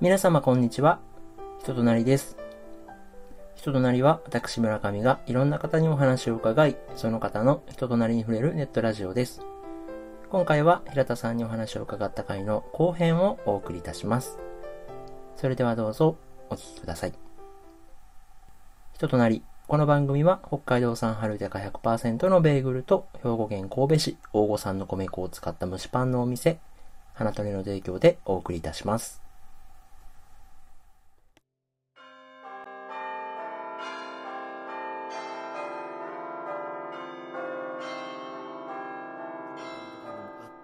皆様こんにちは。人となりです。人となりは私村上がいろんな方にお話を伺い、その方の人となりに触れるネットラジオです。今回は平田さんにお話を伺った回の後編をお送りいたします。それではどうぞお聞きください。人となり。この番組は北海道産春高100%のベーグルと兵庫県神戸市大御産の米粉を使った蒸しパンのお店、花鳥の提供でお送りいたします。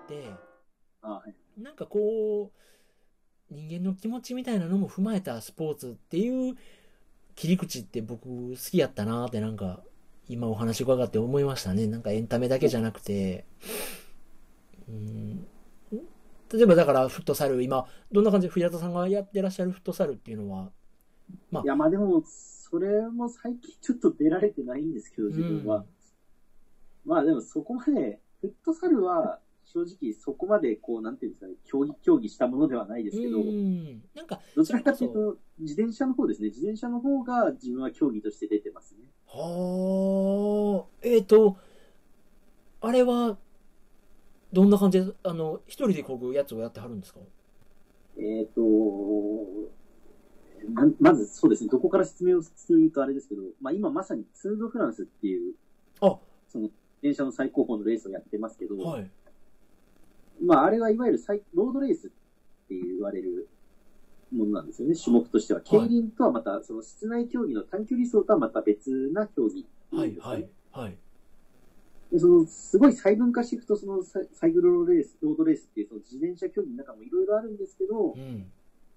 って、あはい。なんかこう、人間の気持ちみたいなのも踏まえたスポーツっていう切り口って僕好きやったなってなんか今お話伺って思いましたね。なんかエンタメだけじゃなくて、うん、例えばだからフットサル、今、どんな感じで平田さんがやってらっしゃるフットサルっていうのは、まあ。いや、まあでも、それも最近ちょっと出られてないんですけど、自分は。まあでもそこまで、フットサルは正直そこまでこう、なんていうんですかね、競技、競技したものではないですけど、うん、なんか、どちらかというと自転車の方ですね。自転車の方が自分は競技として出てますね。そはあ、えっ、と、あれは、どんな感じで、あの、一人でこぐやつをやってはるんですか？えっ、とま、まずそうですね、どこから説明をするとあれですけど、まあ今まさにツール・ド・フランスっていう、あ、その、電車の最高峰のレースをやってますけど、はい。まあ、あれはいわゆるサイロードレースって言われるものなんですよね、種目としては。競輪とはまた、その室内競技の短距離走とはまた別な競技ってはいはい、はい。でその、すごい細分化していくと、そのサイサイクルロードレース、ロードレースっていうその自転車競技の中もいろいろあるんですけどう、ん。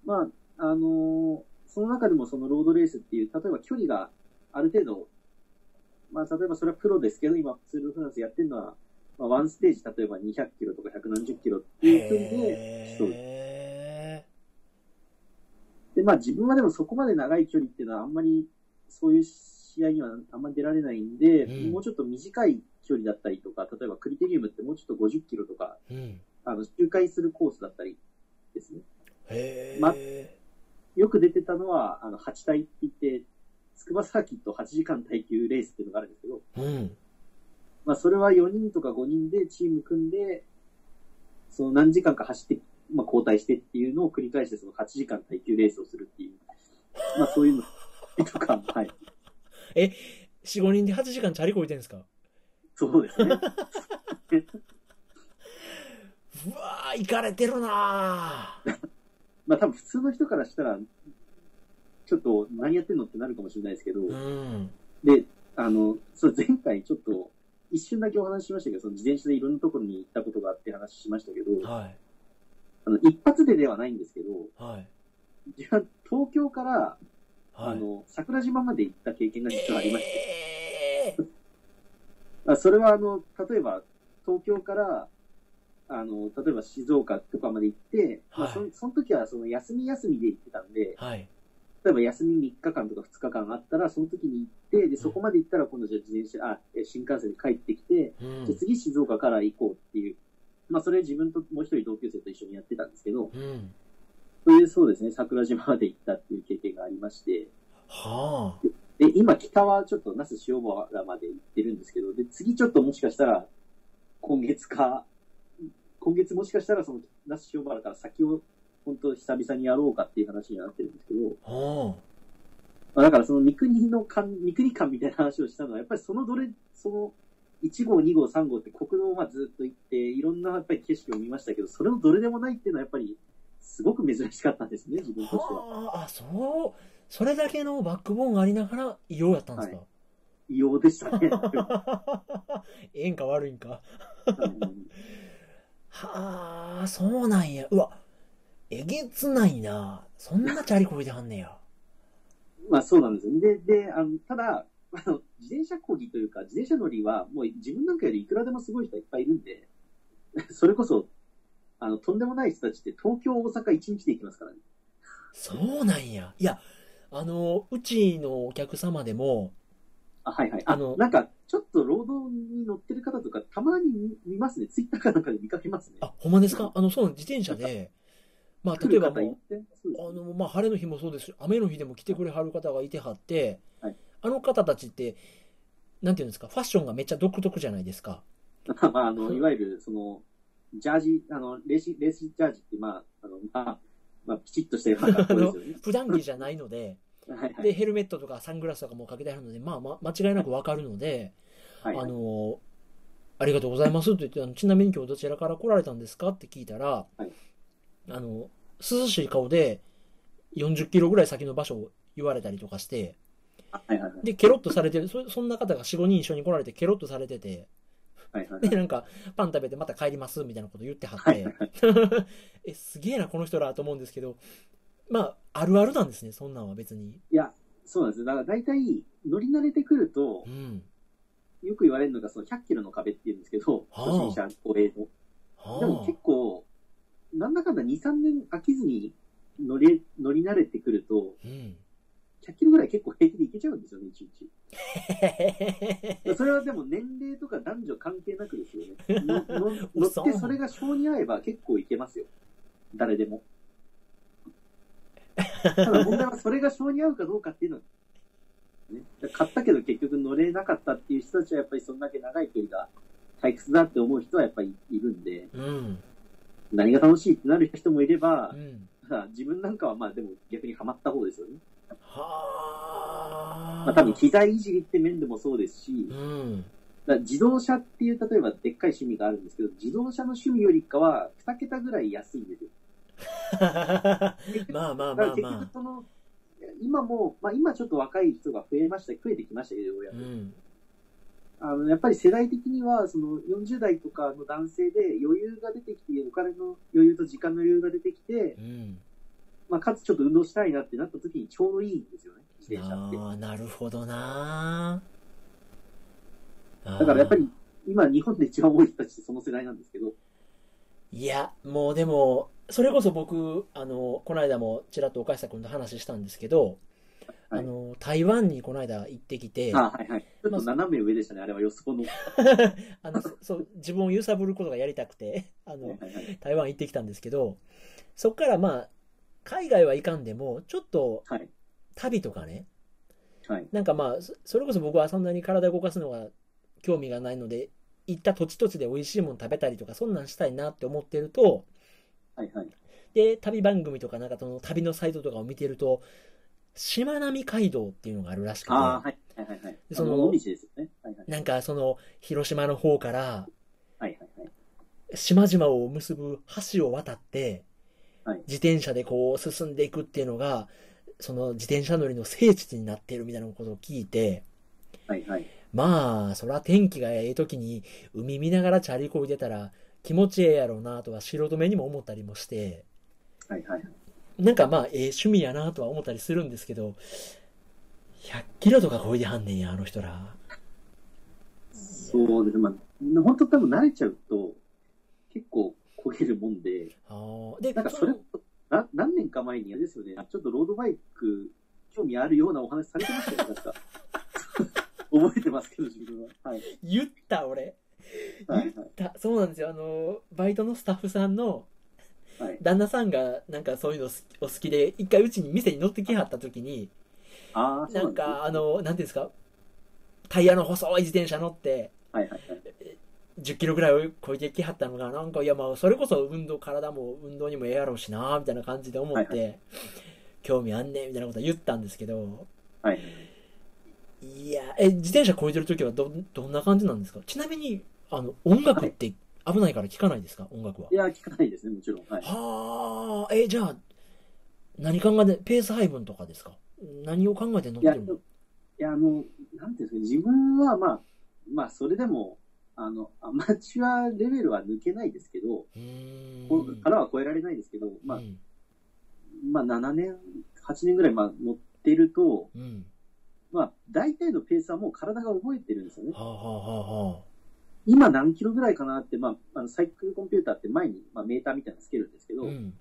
まあ、あのーその中でもそのロードレースっていう、例えば距離がある程度、まあ、例えばそれはプロですけど、今、ツールフランスやってるのは、まあ、ワンステージ、例えば200キロとか100何十キロっていう距離で競うへで、まあ自分はでもそこまで長い距離っていうのはあんまりそういう試合にはあんまり出られないんで、うんもうちょっと短い距離だったりとか、例えばクリテリウムってもうちょっと50キロとか、ーうん。あの、周回するコースだったりですね。まよく出てたのは、あの、8体って言って、筑波サーキット8時間耐久レースっていうのがあるんですけど、うん。まあそれは4人とか5人でチーム組んで、その何時間か走って、まあ交代してっていうのを繰り返してその8時間耐久レースをするっていう、まあそういうのとか、はい。4、5人で8時間チャリこいてんですか？そうですね。うわー、行かれてるなー まあ多分普通の人からしたら、ちょっと何やってんのってなるかもしれないですけど、うん。で、あの、そう前回ちょっと一瞬だけお話ししましたけど、その自転車でいろんなところに行ったことがあって話しましたけど、はい。あの、一発でではないんですけど、はい。東京から、はい。あの、桜島まで行った経験が実はありまして、えー あそれはあの、例えば東京から、あの、例えば静岡とかまで行って、まあそはいその時はその休み休みで行ってたんで、はい。例えば休み3日間とか2日間あったら、その時に行って、で、そこまで行ったら今度じゃあ自転車、あ、え新幹線で帰ってきて、うんじゃあ次静岡から行こうっていう、まあそれ自分ともう一人同級生と一緒にやってたんですけど、うん。そういうそうですね、桜島まで行ったっていう経験がありまして、はあ。で、今北はちょっと那須塩原まで行ってるんですけど、で、次ちょっともしかしたら、今月か、今月もしかしたらその那須塩原から先を本当久々にやろうかっていう話にはなってるんですけど、はまあ、だからその三国の間、三国間みたいな話をしたのは、やっぱりそのどれ、その1号、2号、3号って国道をまあずっと行って、いろんなやっぱり景色を見ましたけど、それのどれでもないっていうのはやっぱり、すごく珍しかったんですね、自分あ。としては。はあ。あ、そう。それだけのバックボーンがありながら異様やったんですか、異様でしたね。ええんか悪いんか。うんはあ、そうなんや。うわ、えげつないな。そんなチャリこいではんねや。まあそうなんですよ。で、で、あの、ただ、あの、自転車漕ぎというか、自転車乗りは、もう自分なんかよりいくらでもすごい人いっぱいいるんで、それこそ、あの、とんでもない人たちって東京、大阪1日で行きますからね。そうなんや。いや、あの、うちのお客様でも、あ、はいはい。ああのの、なんか、ちょっと労働に乗ってる方とか、たまに見見ますね。ツイッターかなんかで見かけますね。あ、ほんまですかあの、その自転車で、まあ、例えばもう、あの、まあ、晴れの日もそうですし、雨の日でも来てくれはる方がいてはって、はいあの方たちって、なんていうんですか、ファッションがめっちゃ独特じゃないですか。まあ、あの、いわゆる、その、ジャージ、あの、レース、レースジャージって、まあ、あの、まあ、まあ、ピチッとしたような格好ですよね。普段着じゃないので、はいはい。で、ヘルメットとかサングラスとかもかけてあるので、まあ、ま、間違いなくわかるので、はいはいあの、ありがとうございますって言ってちなみに今日どちらから来られたんですかって聞いたら、はいあの、涼しい顔で40キロぐらい先の場所を言われたりとかして、はいはいはい。で、ケロッとされてる、そそんな方が4、5人一緒に来られてケロッとされてて、はいはいで、なんか、パン食べてまた帰りますみたいなこと言ってはってはいはい、え、すげえな、この人らと思うんですけど、まあ、あるあるなんですね、そんなんは別に。いや、そうなんですよ。だから大体、乗り慣れてくるとう、ん。よく言われるのが、その100キロの壁って言うんですけど、はあ初心者公営の。でもは結構、なんだかんだ2、3年飽きずに乗り、乗り慣れてくると、あ。うん。100キロぐらい結構平気でいけちゃうんですよね、一日。それはでも年齢とか男女関係なくですよね。乗ってそれが性に合えば結構いけますよ。誰でも。ただ問題はそれが性に合うかどうかっていうのは、ね。買ったけど結局乗れなかったっていう人たちはやっぱりそんだけ長い距離が退屈だって思う人はやっぱりいるんで、うん。何が楽しいってなる人もいればう、ん。自分なんかはまあでも逆にハマった方ですよね。はあ。まあ多分機材いじりって面でもそうですし、うん。自動車っていう、例えばでっかい趣味があるんですけど、自動車の趣味よりかは、2桁ぐらい安いんですよ。まあまあまだから結あまあ。局その、今も、まあ今ちょっと若い人が増えました、増えてきましたけど、ようやくうん。あの、やっぱり世代的には、その40代とかの男性で余裕が出てきて、お金の余裕と時間の余裕が出てきてう、ん。まあかつちょっと運動したいなってなった時にちょうどいいんですよね、自転車って。ああ、なるほどなだからやっぱり、今日本で一番多い人たちってその世代なんですけど、いや、もうでも、それこそ僕、あの、この間もちらっと岡下君と話したんですけど、はいあの、台湾にこの間行ってきて、あはいはい。ちょっと斜め上でしたね、あれは予想の。あの、そそう、自分を揺さぶることがやりたくて、あの、台湾行ってきたんですけど、そっからまあ、海外は行かんでも、ちょっとはい。旅とかね、はい。なんかまあ、そそれこそ僕はそんなに体動かすのが興味がないので、行った土地土地で美味しいもの食べたりとか、そんなんしたいなって思ってると、はいはい。で、旅番組とかなんかその旅のサイトとかを見てると、しまなみ海道っていうのがあるらしくて、ああ、はいはいはいはい。そのその、尾道ですよね。はいはい。なんかその広島の方からはいはいはい。島々を結ぶ橋を渡って、はい自転車でこう進んでいくっていうのが、その自転車乗りの聖地になっているみたいなことを聞いて、はいはい。まあ、そら天気がええ時に海見ながらチャリこいでたら気持ちええやろうなとは素人目にも思ったりもして、はいはい。なんかまあ、ええ趣味やなとは思ったりするんですけど、100キロとかこいではんねんや、あの人ら。そうですね。まあ、本当多分慣れちゃうと、結構焦げるもんで、あーで、なんかそれの、な何年か前にあれですよね、ちょっとロードバイク興味あるようなお話されてましたよね、確か。覚えてますけど、自分は。はい。言った、俺。はいはい。だそうなんですよ。あの、バイトのスタッフさんのはい。旦那さんがなんかそういうの好きお好きで、一回うちに店に乗ってきはった時に、あなんですねかあの、なんていうんですか、タイヤの細い自転車乗って、はいはいはい。10キロぐらいを超えてきはったのが、なんか、いや、まあ、それこそ運動、体も運動にもええやろうしな、みたいな感じで思って、はい興味あんねん、みたいなこと言ったんですけど、はい。いや、え、自転車超えてる時はど、どんな感じなんですか？ちなみに、あの、音楽って危ないから聞かないですか？音楽は。いや、聞かないですね、もちろん。はい。はあ、え、じゃあ、何考えて、ペース配分とかですか？何を考えて乗ってるの？や、あの、なんていうんですか、自分はまあ、まあ、それでも、あの、アマチュアレベルは抜けないですけど。こうからは超えられないですけど、まあう、ん。まあ、7年、8年ぐらい、まあ、乗ってると、うん。まあ、大体のペースはもう体が覚えてるんですよね。はあ、はあはあはあ、今何キロぐらいかなって、まあ、あの、サイクルコンピューターって前に、まあ、メーターみたいなのつけるんですけど、うん。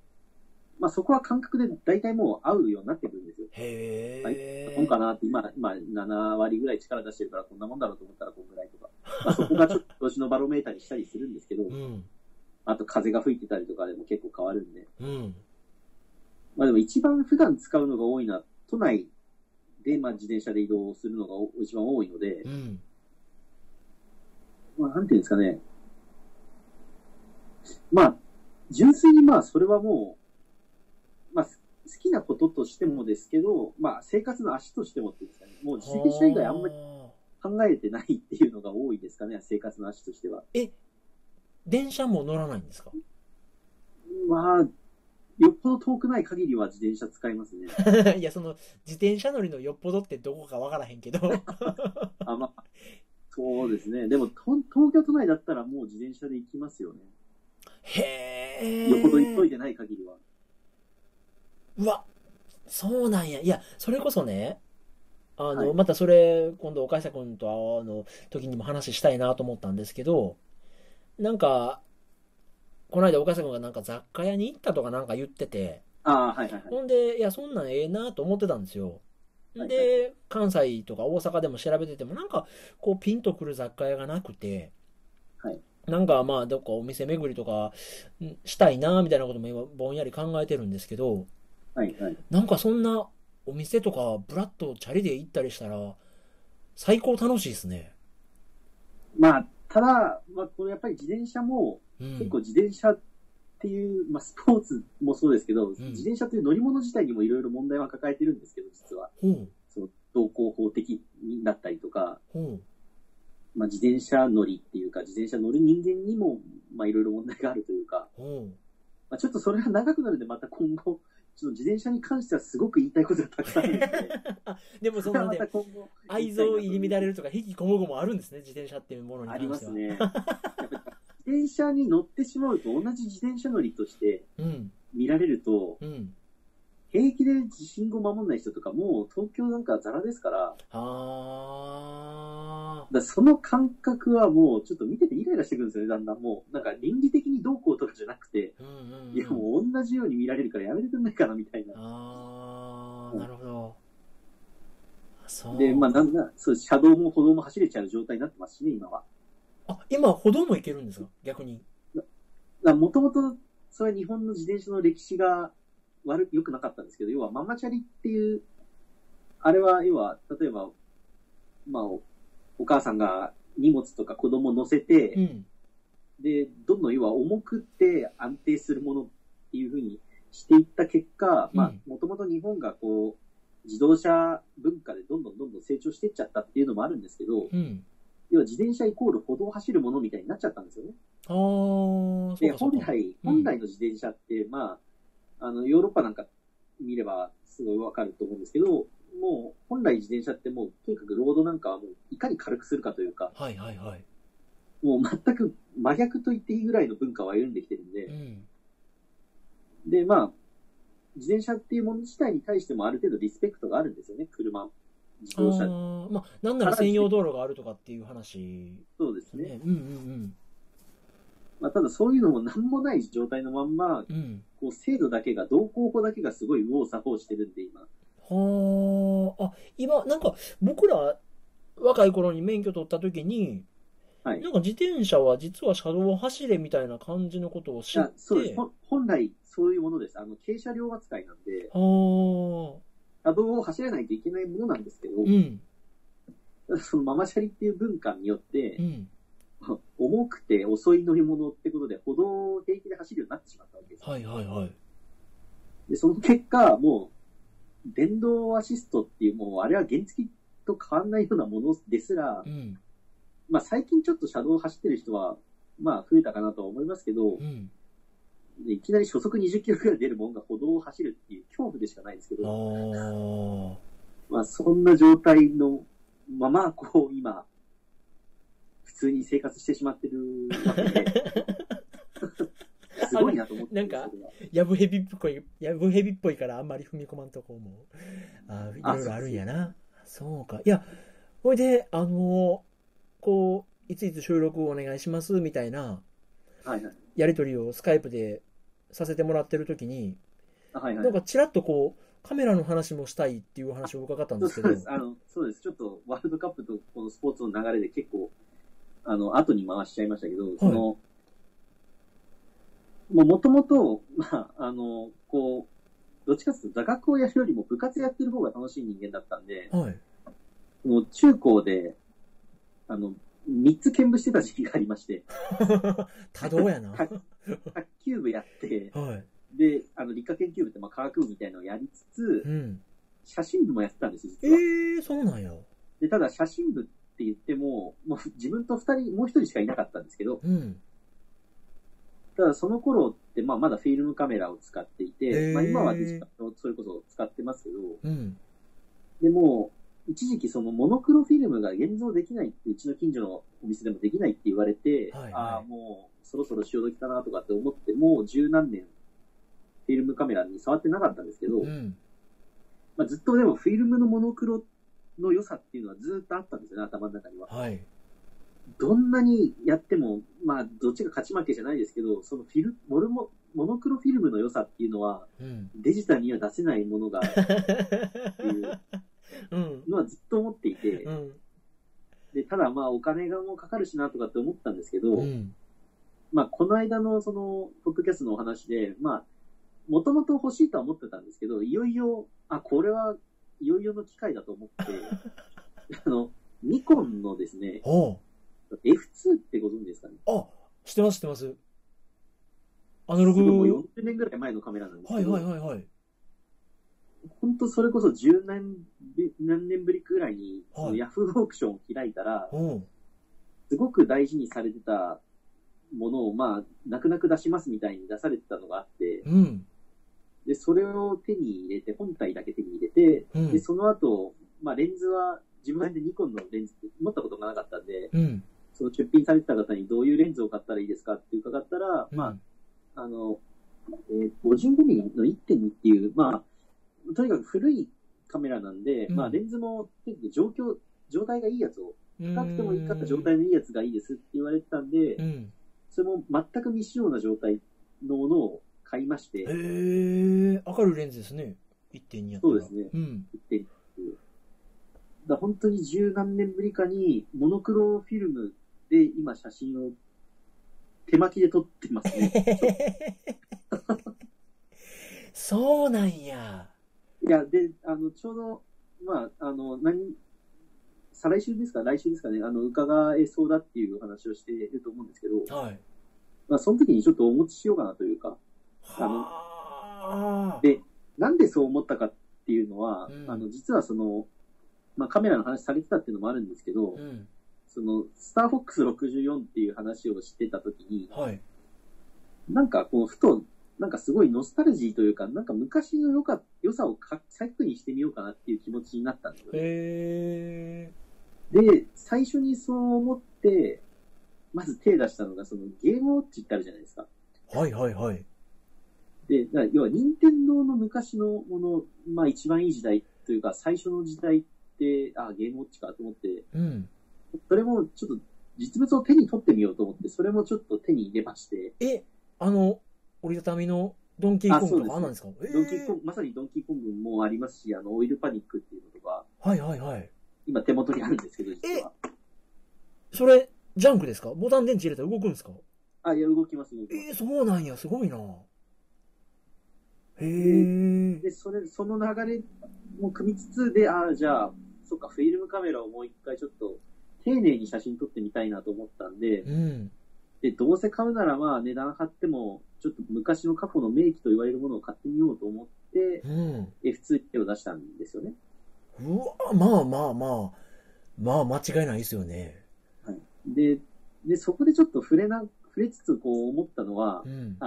まあそこは感覚で大体もう合うようになってくるんですよ。へえ。こんかなって、今、今7割ぐらい力出してるからこんなもんだろうと思ったらこんぐらいとか。まあそこがちょっと調子のバロメーターにしたりするんですけど、うん。あと風が吹いてたりとかでも結構変わるんで。うん。まあでも一番普段使うのが多いのは、都内でまあ自転車で移動するのがお一番多いのでう、ん。まあなんていうんですかね。まあ、純粋にまあそれはもう、まあす好きなこととしてもですけど、まあ生活の足としてもっていうんですかね。もう自転車以外あんまり考えてないっていうのが多いですかね、生活の足としては。え、電車も乗らないんですか？まあ、よっぽど遠くない限りは自転車使いますね。いや、その、自転車乗りのよっぽどってどこかわからへんけど。あ、まあ、そうですね。でも、と東京都内だったらもう自転車で行きますよね。へえ。よっぽど急いでない限りは。うわ、そうなんや。いや、それこそね、あの、はいまたそれ、今度、岡下君とあの、時にも話したいなと思ったんですけど、なんか、この間岡下君がなんか雑貨屋に行ったとかなんか言ってて、ああ、はいはいはい。ほんで、いや、そんなんええなと思ってたんですよ。はいで、関西とか大阪でも調べてても、なんか、こう、ピンとくる雑貨屋がなくて、はいなんか、まあ、どっかお店巡りとかんしたいなみたいなことも今、ぼんやり考えてるんですけど、はいはい。なんかそんなお店とか、ブラッとチャリで行ったりしたら、最高楽しいですね。まあ、ただ、まあ、これやっぱり自転車も、うん。結構自転車っていう、まあ、スポーツもそうですけど、自転車という乗り物自体にもいろいろ問題は抱えてるんですけど、実は。ほう、その、道交法的になったりとか、ほまあ、自転車乗りっていうか、自転車乗る人間にも、まあ、いろいろ問題があるというか、まあ、ちょっとそれが長くなるんで、また今後、ちょっと自転車に関してはすごく言いたいことがたくさんあるんで、う。でもそのまねた今後、愛憎入り乱れるとか、引きこもごもあるんですね、自転車っていうものにあ関しては。りますね。やっぱ転車に乗ってしまうと、同じ自転車乗りとしてうん、見られると、うん。平気で信号守んない人とか、もう東京なんかザラですから、あらその感覚はもうちょっと見ててイライラしてくるんですよね、だんだんもう。なんか倫理的にどうこうとかじゃなくて、ー。うんうん、うん。いやもう同じように見られるからやめてくんないかなみたいな。あー、なるほど。で、まあなんだ、そう、車道も歩道も走れちゃう状態になってますしね、今は。あ、今、歩道も行けるんですか？逆に。もともと、それは日本の自転車の歴史が悪く、良くなかったんですけど、要はママチャリっていう、あれは、要は、例えば、まあ、おお母さんが荷物とか子供を乗せて、うん。で、どんどん要は重くって安定するものっていうふうにしていった結果、まあうん、もともと日本がこう、自動車文化でどんどんどんどん成長していっちゃったっていうのもあるんですけど、うん。要は自転車イコール歩道を走るものみたいになっちゃったんですよね。あで。本来、うん本来の自転車って、まあ、あの、ヨーロッパなんか見ればすごいわかると思うんですけど、もう、本来自転車ってもう、とにかくロードなんかはもう、いかに軽くするかというか、はいはいはい。もう全く真逆と言っていいぐらいの文化を歩んできてるんで、うん。で、まあ、自転車っていうもの自体に対してもある程度リスペクトがあるんですよね、車、自あ動車。ー、まあ、なんなら専用道路があるとかっていう話そうですね。ね。うんうんまあ、ただそういうのも何もない状態のまんま、うん。うん。こう、制度だけが、道交法だけがすごい右往左往してるんで、今。はあ、あ、今、なんか、僕ら、若い頃に免許取った時に、はい。なんか自転車は実は車道を走れみたいな感じのことを知いやって、そうです。本来、そういうものです。あの、軽車両扱いなんで、は車道を走らないといけないものなんですけどあ、う、ん、そのママチャリっていう文化によってう、ん。重くて遅い乗り物ってことで、歩道を平気で走るようになってしまったわけです。はいはいはい。で、その結果、もう、電動アシストっていう、もう、あれは原付と変わんないようなものですらう、ん、まあ、最近ちょっと車道を走ってる人は、まあ、増えたかなとは思いますけどう、ん。でいきなり初速20キロくらい出るものが歩道を走るっていう恐怖でしかないですけあど、あ。まあ、そんな状態のまま、こう、今、普通に生活してしまってるわけで、すごいなと思って。なんかやぶヘビっぽい、やぶヘビっぽいからあんまり踏み込まんとこも、あいあろいろあるんやな。そうか。いや、ほいで、あの、こう、いついつ収録お願いしますみたいな、はいはい。やりとりをスカイプでさせてもらってる時に、あはいはい。なんかちらっとこう、カメラの話もしたいっていう話を伺ったんですけどそうで、す。あの、そうです。ちょっとワールドカップとこのスポーツの流れで結構、あの、後に回しちゃいましたけど、その、もう元々、まあ、あの、こう、どっちかというと座学をやるよりも部活やってる方が楽しい人間だったんで、はい。もう中高で、あの、三つ兼部してた時期がありまして、多動やな。は卓球部やって、い。で、あの、理科研究部って、まあ、科学部みたいなのをやりつつう、ん。写真部もやってたんですよ、え実は。えー、そうなんや。で、ただ写真部って言っても、もう自分と二人、もう一人しかいなかったんですけど、うん。ただその頃って、まあ、まだフィルムカメラを使っていへて、ーまあ、今はデジカメをそれこそ使ってますけど、うん。でも、一時期そのモノクロフィルムが現像できないって、うちの近所のお店でもできないって言われて、はいはいああ、もうそろそろ潮時かなとかって思って、もう十何年、フィルムカメラに触ってなかったんですけど、うん。まあ、ずっとでもフィルムのモノクロの良さっていうのはずっとあったんですよね、頭の中には。はい。どんなにやっても、まあ、どっちが勝ち負けじゃないですけど、そのフィル、モルモ、モノクロフィルムの良さっていうのは、うん。デジタルには出せないものが、っていううん。のはずっと思っていてう、ん。で、ただまあ、お金がもうかかるしなとかって思ったんですけど、うん。まあ、この間のその、ポッドキャストのお話で、まあ、もともと欲しいとは思ってたんですけど、いよいよ、あ、これはいよいよの機会だと思って、あの、ニコンのですね、おう F2 ってご存知ですかね？あ、知ってます、知ってます。アナログ。もうは40年ぐらい前のカメラなんですいけど、はいはいはい。本当それこそ10何ぶ何年ぶりくらいに、はいそのヤフーオークションを開いたら、すごく大事にされてたものを、まあ、泣く泣く出しますみたいに出されてたのがあって、うん。で、それを手に入れて、本体だけ手に入れて、うんで、その後、まあ、レンズは、自分でニコンのレンズって持ったことがなかったんで、うん。その出品されてた方にどういうレンズを買ったらいいですかって伺ったら、うんまあ、あの、えー、55ミリの1.2っていう、まあ、とにかく古いカメラなんで、うんまあ、レンズも状況、状態がいいやつを、うん。使ってもいいかった状態のいいやつがいいですって言われてたんで、うん。それも全く未使用な状態のものを買いまして、へえ、明るいレンズですね。1.2やったらそうですねうん。1.2だ本当に十何年ぶりかに、モノクロフィルムで今写真を手巻きで撮ってますね。そうなんや。いや、で、あの、ちょうど、まあ、あの、何、再来週ですか？来週ですかね？あの、伺えそうだっていう話をしていると思うんですけど、はい。まあ、その時にちょっとお持ちしようかなというか、はあ。で、なんでそう思ったかっていうのは、うんあの、実はその、まあ、カメラの話されてたっていうのもあるんですけど、うん。その、スターフォックス64っていう話をしてた時に、はい。なんかこう、ふと、なんかすごいノスタルジーというか、なんか昔の良か良さをか再確認してみようかなっていう気持ちになったんですよね。へえ。で、最初にそう思って、まず手出したのが、そのゲームウォッチってあるじゃないですか。はいはいはい。で、だ要は任天堂の昔のもの、まあ一番いい時代というか、最初の時代って、あ、ゲームウォッチかと思って、うん。それもちょっと実物を手に取ってみようと思って、それもちょっと手に入れまして、え、あの、折りたたみのドンキーコングとかあなんですか？えドンキーコング、まさにドンキーコングもありますし、あの、オイルパニックっていうのとか、はいはいはい。今手元にあるんですけど、実は。それ、ジャンクですか？ボタン電池入れたら動くんですか？あ、いや、動きます、動きます。えー、そうなんや、すごいな。へえ。で、それ、その流れも組みつつで、ああ、じゃあ、そっか、フィルムカメラをもう一回ちょっと、丁寧に写真撮ってみたいなと思ったんで、うん。で、どうせ買うならまあ値段張っても、ちょっと昔の過去の名機と言われるものを買ってみようと思って、うん。F2 手を出したんですよね。うわ、まあまあまあ。まあ間違いないですよね。で、で、そこでちょっと触れな、触れつつこう思ったのはう、ん。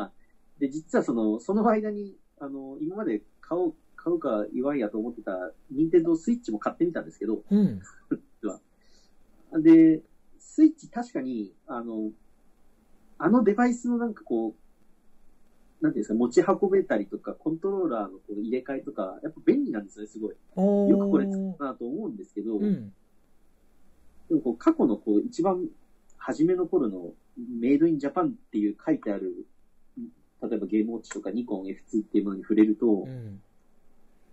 で、実はその、その間に、あの、今まで買おう、買うか言わんやと思ってた、任天堂スイッチも買ってみたんですけど、うん。で、スイッチ確かに、あの、あのデバイスのなんかこう、なんていうんですか、持ち運べたりとか、コントローラーのこう入れ替えとか、やっぱ便利なんですよね、すごい。よくこれ作ったなと思うんですけど、うん。でもこう過去のこう一番初めの頃のメイドインジャパンっていう書いてある例えばゲームウォッチとかニコン F2 っていうものに触れると、うん。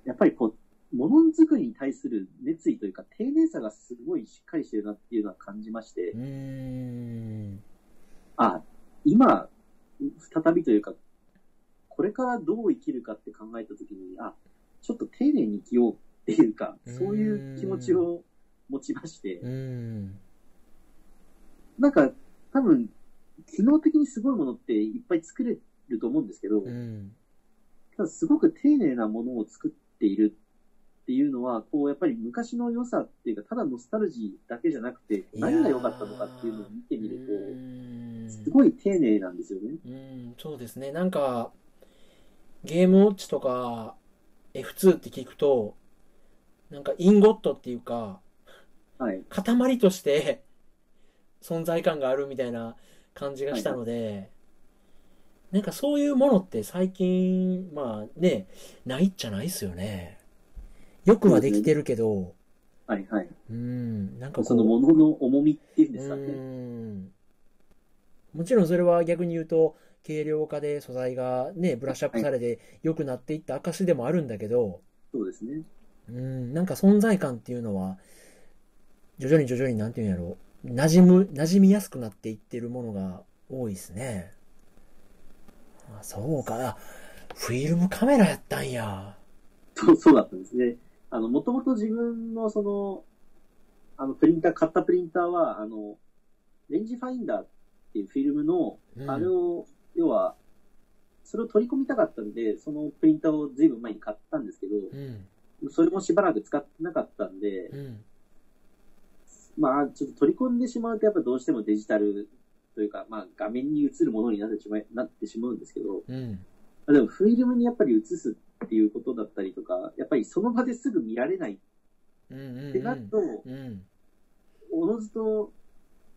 やっぱりこう、ものづくりに対する熱意というか、丁寧さがすごいしっかりしてるなっていうのは感じまして。あ、今、再びというか、これからどう生きるかって考えたときに、あ、ちょっと丁寧に生きようっていうか、そういう気持ちを持ちましてう、ん。なんか、多分、機能的にすごいものっていっぱい作れると思うんですけど、うん。ただすごく丁寧なものを作っているっていうのは、こう、やっぱり昔の良さっていうか、ただノスタルジーだけじゃなくて、何が良かったのかっていうのを見てみると、すとごい丁寧なんですよね。うん、そうですね。なんか、ゲームウォッチとか F2 って聞くと、なんかインゴットっていうか、はい。塊として存在感があるみたいな感じがしたので、なんかそういうものって最近、まあね、ないっちゃないっすよね。よくはできてるけど、はいはい。うん、なんかそのものの重みっていうんですかうね。んもちろんそれは逆に言うと、軽量化で素材がね、ブラッシュアップされて良くなっていった証でもあるんだけど、そうですね。うん、なんか存在感っていうのは、徐々に徐々になんていうんやろう、馴染む、馴染みやすくなっていってるものが多いですね。あそうか、あフィルムカメラやったんや。そう、そうだったんですね。あの、もともと自分のその、あの、プリンター、買ったプリンターは、あの、レンジファインダーっていうフィルムの、うんあれを、要は、それを取り込みたかったんで、そのプリンターをずいぶん前に買ったんですけど、うん、それもしばらく使ってなかったんで、うん、まあ、ちょっと取り込んでしまうと、やっぱどうしてもデジタルというか、まあ、画面に映るものになってしまい、なってしまうんですけど、うん、まあでも、フィルムにやっぱり映すっていうことだったりとか、やっぱりその場ですぐ見られないうん、うん、ってなると、うん、おのずと、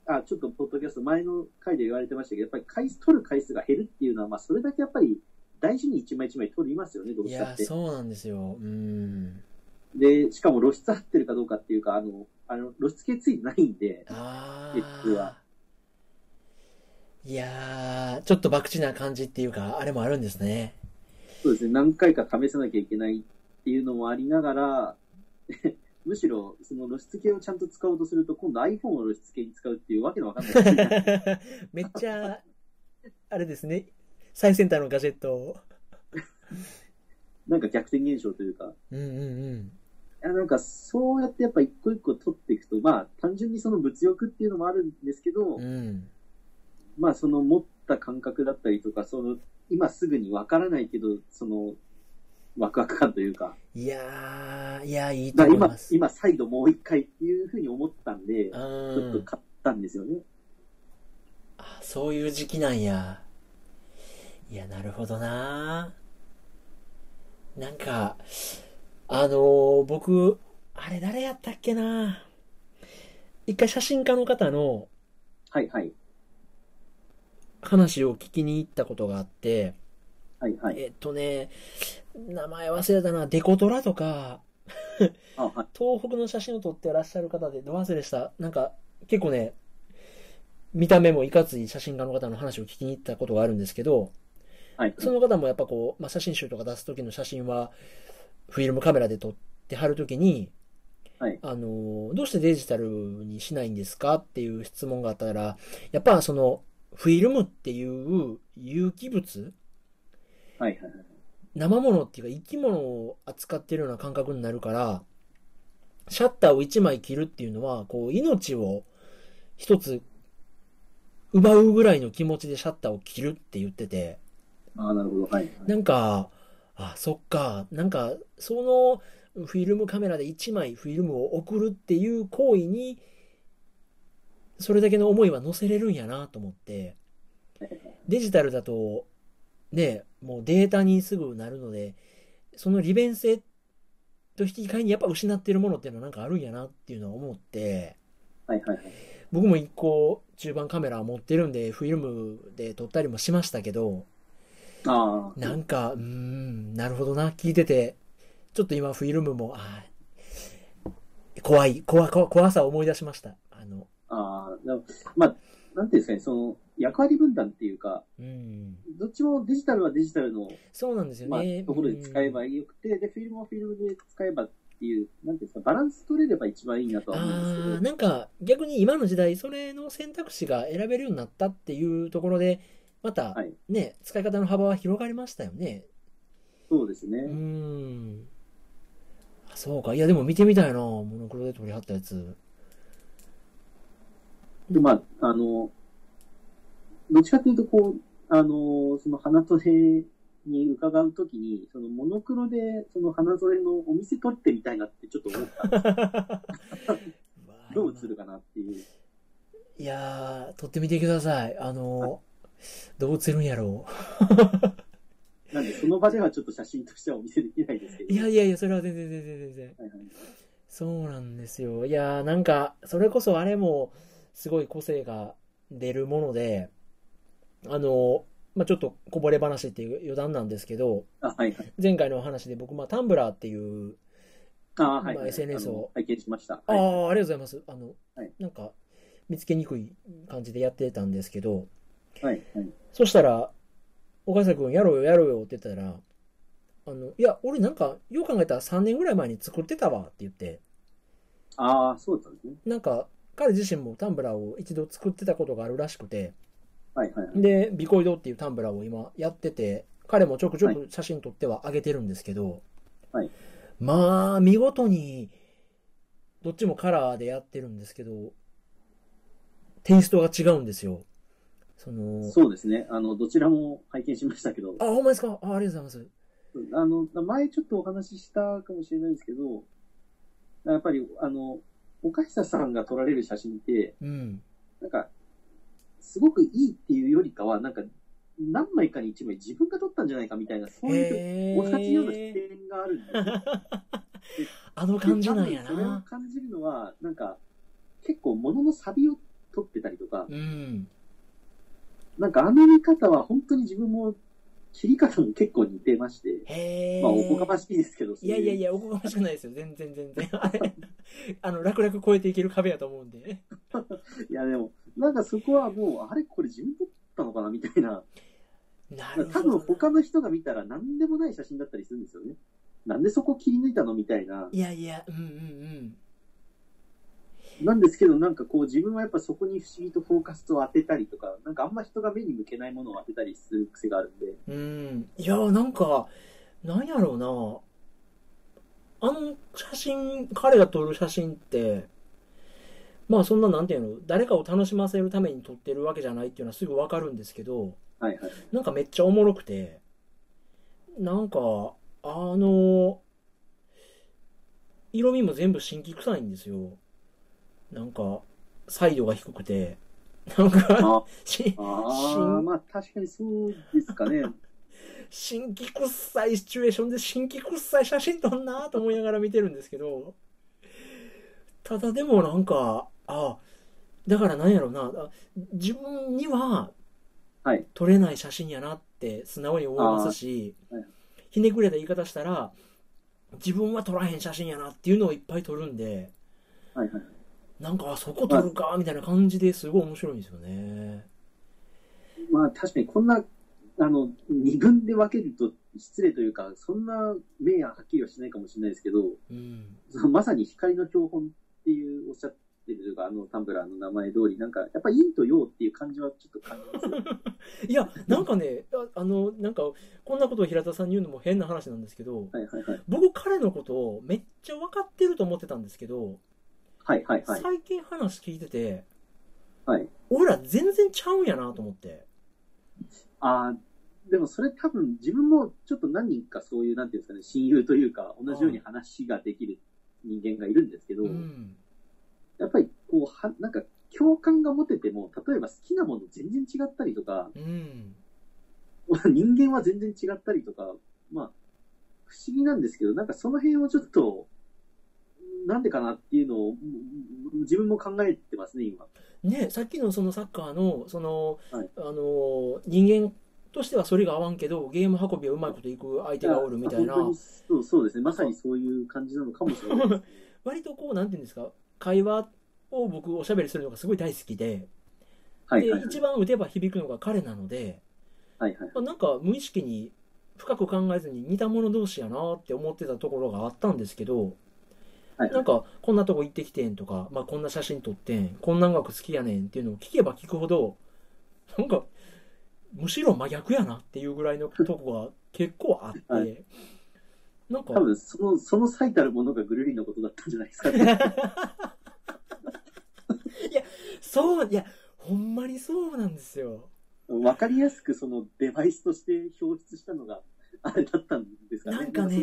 あ、ちょっとポッドキャスト前の回で言われてましたけど、やっぱり回数、取る回数が減るっていうのは、まあ、それだけやっぱり大事に一枚一枚取りますよね、どういや、したって。そうなんですよ。うん。で、しかも露出合ってるかどうかっていうか、あの、あの露出系ついてないんで、あ実はあ。いやー、ちょっと博打な感じっていうか、あれもあるんですね。そうですね、何回か試さなきゃいけないっていうのもありながら、むしろ、その露出系をちゃんと使おうとすると、今度 iPhone を露出系に使うっていうわけのわかんない。めっちゃ、あれですね。最先端のガジェットを。なんか逆転現象というか、うんうんうん。いやなんかそうやってやっぱ一個一個取っていくと、まあ単純にその物欲っていうのもあるんですけど、うん。まあその持った感覚だったりとか、その今すぐにわからないけど、そのワクワク感というか、いやー、いや、いいと思いま、す。今再度もう一回っていうふうに思ったんで、うちょっとん。買ったんですよね。あそういう時期なんや。いや、なるほどななんか、あのー僕、あれ誰やったっけな？一回写真家の方のはいはい。話を聞きに行ったことがあって、はいはい。えっとね、名前忘れたな、デコトラとか、あ、はい。東北の写真を撮ってらっしゃる方で、ど忘れした。なんか、結構ね、見た目もいかつい写真家の方の話を聞きに行ったことがあるんですけど、はい。その方もやっぱこう、まあ、写真集とか出す時の写真は、フィルムカメラで撮ってはる時に、はいあの、どうしてデジタルにしないんですかっていう質問があったら、やっぱその、フィルムっていう有機物はいはいはい。生物っていうか生き物を扱ってるような感覚になるから、シャッターを1枚切るっていうのは、こう、命を一つ奪うぐらいの気持ちでシャッターを切るって言ってて、ああ、なるほど。はい。なんか、あ、そっか、なんか、そのフィルムカメラで1枚フィルムを送るっていう行為に、それだけの思いは乗せれるんやなと思って、デジタルだと、ね、もうデータにすぐなるので、その利便性と引き換えにやっぱ失ってるものっていうのはなんかあるんやなっていうのは思って、はいはいはい。僕も一個中盤カメラ持ってるんで、フィルムで撮ったりもしましたけど、ああ。なんか、うーん、なるほどな、聞いてて、ちょっと今フィルムも、あー怖い、怖、怖怖さを思い出しました。あの、ああ、まあ、なんていうんですかね、その、役割分担っていうか、うん。どっちもデジタルはデジタルの、そうなんですよまあね。、ところで使えばよくて、で、フィルムはフィルムで使えばっていう、なんていうんですか、バランス取れれば一番いいなとは思うんですけああ、ど、なんか逆に今の時代、それの選択肢が選べるようになったっていうところで、またはいね、使い方の幅は広がりましたよね。そうですね。うーん。あそうか。いや、でも見てみたいな。モノクロで撮りはったやつ。で、まあ、あの、どっちかっていうと、こう、あの、その花トレに伺うときに、そのモノクロで、その花添えのお店撮ってみたいなってちょっと思ったんですどう映るかなっていう。いやー、撮ってみてください。あの、どう映るんやろ なんで、その場ではちょっと写真としてはお見せできないですけう。ど。いやいやいや、それは全然全然全然。はいはいそうなんですよ。いやー、なんか、それこそあれも、すごい個性が出るもので、あの、まあ、ちょっとこぼれ話っていう余談なんですけど、あ、はいはい。前回のお話で僕、まあ、タンブラーっていう、あ、はい、はいまあ SNS を拝見しました。あはい。あ、ありがとうございます。あの、はいなんか、見つけにくい感じでやってたんですけど、はい。はい。そしたら、岡崎君やろうよやろうよって言ったら、あの、いや、俺なんか、よう考えたら3年ぐらい前に作ってたわって言って、ああ、そうだね。なんか、彼自身もタンブラーを一度作ってたことがあるらしくて、はいはいはい。で、ビコイドっていうタンブラーを今やってて、彼もちょくちょく写真撮っては上げてるんですけど、はいまあ、見事に、どっちもカラーでやってるんですけど、テイストが違うんですよ。その、そうですね。あの、どちらも拝見しましたけど、あ、ほんまですか？あありがとうございます。あの、前ちょっとお話ししたかもしれないですけど、やっぱり、あの、岡久さんが撮られる写真って、うん。なんか、すごくいいっていうよりかは、なんか、何枚かに一枚自分が撮ったんじゃないかみたいな、そういう、へ同じような視ー。点があるんですよ。あの感じなんやで多分それをな。感じるのは、なんか、結構物のサビを撮ってたりとか、うん。なんかあの見方は本当に自分も切り方も結構似てまして。まあおこがましいですけど、いやいやいや。や、おこがましくないですよ。全然全然。あれ、あの、楽々超えていける壁やと思うんで。いやでも、なんかそこはもう、あれこれ自分撮ったのかなみたいな。なる多分ほど。他の人が見たら何でもない写真だったりするんですよね。なんでそこ切り抜いたのみたいな。いやいや、うんうんなんですけど、なんかこう自分はやっぱそこに不思議とフォーカスを当てたりとか、なんかあんま人が目に向けないものを当てたりする癖があるんで。うん。うん。いや、なんか、なんやろうな。あの写真、彼が撮る写真って、まあそんな、なんていうの、誰かを楽しませるために撮ってるわけじゃないっていうのはすぐわかるんですけど、はいはい。なんかめっちゃおもろくて、なんか、あの、色味も全部新規臭いんですよ。なんか、サイドが低くて、なんか、あしあまあ確かにそうですかね。新規臭いシチュエーションで新規臭い写真撮んなと思いながら見てるんですけど、ただでもなんか、あだからなんやろうな、あ自分にははい。撮れない写真やなって素直に思いますしはい、ひねくれた言い方したら、自分は撮らへん写真やなっていうのをいっぱい撮るんで、はいはい。なんか、あそこ撮るか、みたいな感じですごい面白いんですよね。まあ確かにこんな、あの、二分で分けると失礼というか、そんな明ははっきりはしないかもしれないですけど、うん。まさに光の標本っていうおっしゃってるというか、あのタンブラーの名前通り、なんかやっぱ陰と陽っていう感じはちょっと感じますよ。いや、なんかね、ああの、なんか、こんなことを平田さんに言うのも変な話なんですけど、はいはいはい。僕彼のことをめっちゃ分かってると思ってたんですけど、はいはいはい。最近話聞いてて、はい。俺ら全然ちゃうんやなと思って。ああ、でもそれ多分自分もちょっと何人かそういう、なんていうんですかね、親友というか、同じように話ができる人間がいるんですけど、うん。やっぱりこう、は、なんか共感が持てても、例えば好きなもの全然違ったりとか、うん。人間は全然違ったりとか、まあ、不思議なんですけど、なんかその辺をちょっと、なんでかなっていうのを、うん自分も考えてますね、今。ね、さっきのそのサッカーの、その、はいあの、人間としてはそれが合わんけど、ゲーム運びはうまいこといく相手がおるみたいなそうそうですね。まさにそういう感じなのかもしれないね。割とこう、なんていうんですか、会話を僕おしゃべりするのがすごい大好きで、はいはいはい。一番打てば響くのが彼なので、はいはい。まあなんか無意識に深く考えずに似た者同士やなって思ってたところがあったんですけど、はいなんかこんなとこ行ってきてんとか、まあ、こんな写真撮ってんこんな音楽好きやねんっていうのを聞けば聞くほどなんかむしろ真逆やなっていうぐらいのとこが結構あって、はいなんか多分、その、その最たるものがグルリーのことだったんじゃないですかね。そういやほんまにそうなんですよわかりやすくそのデバイスとして表出したのが、あれだったんですかね。なんかね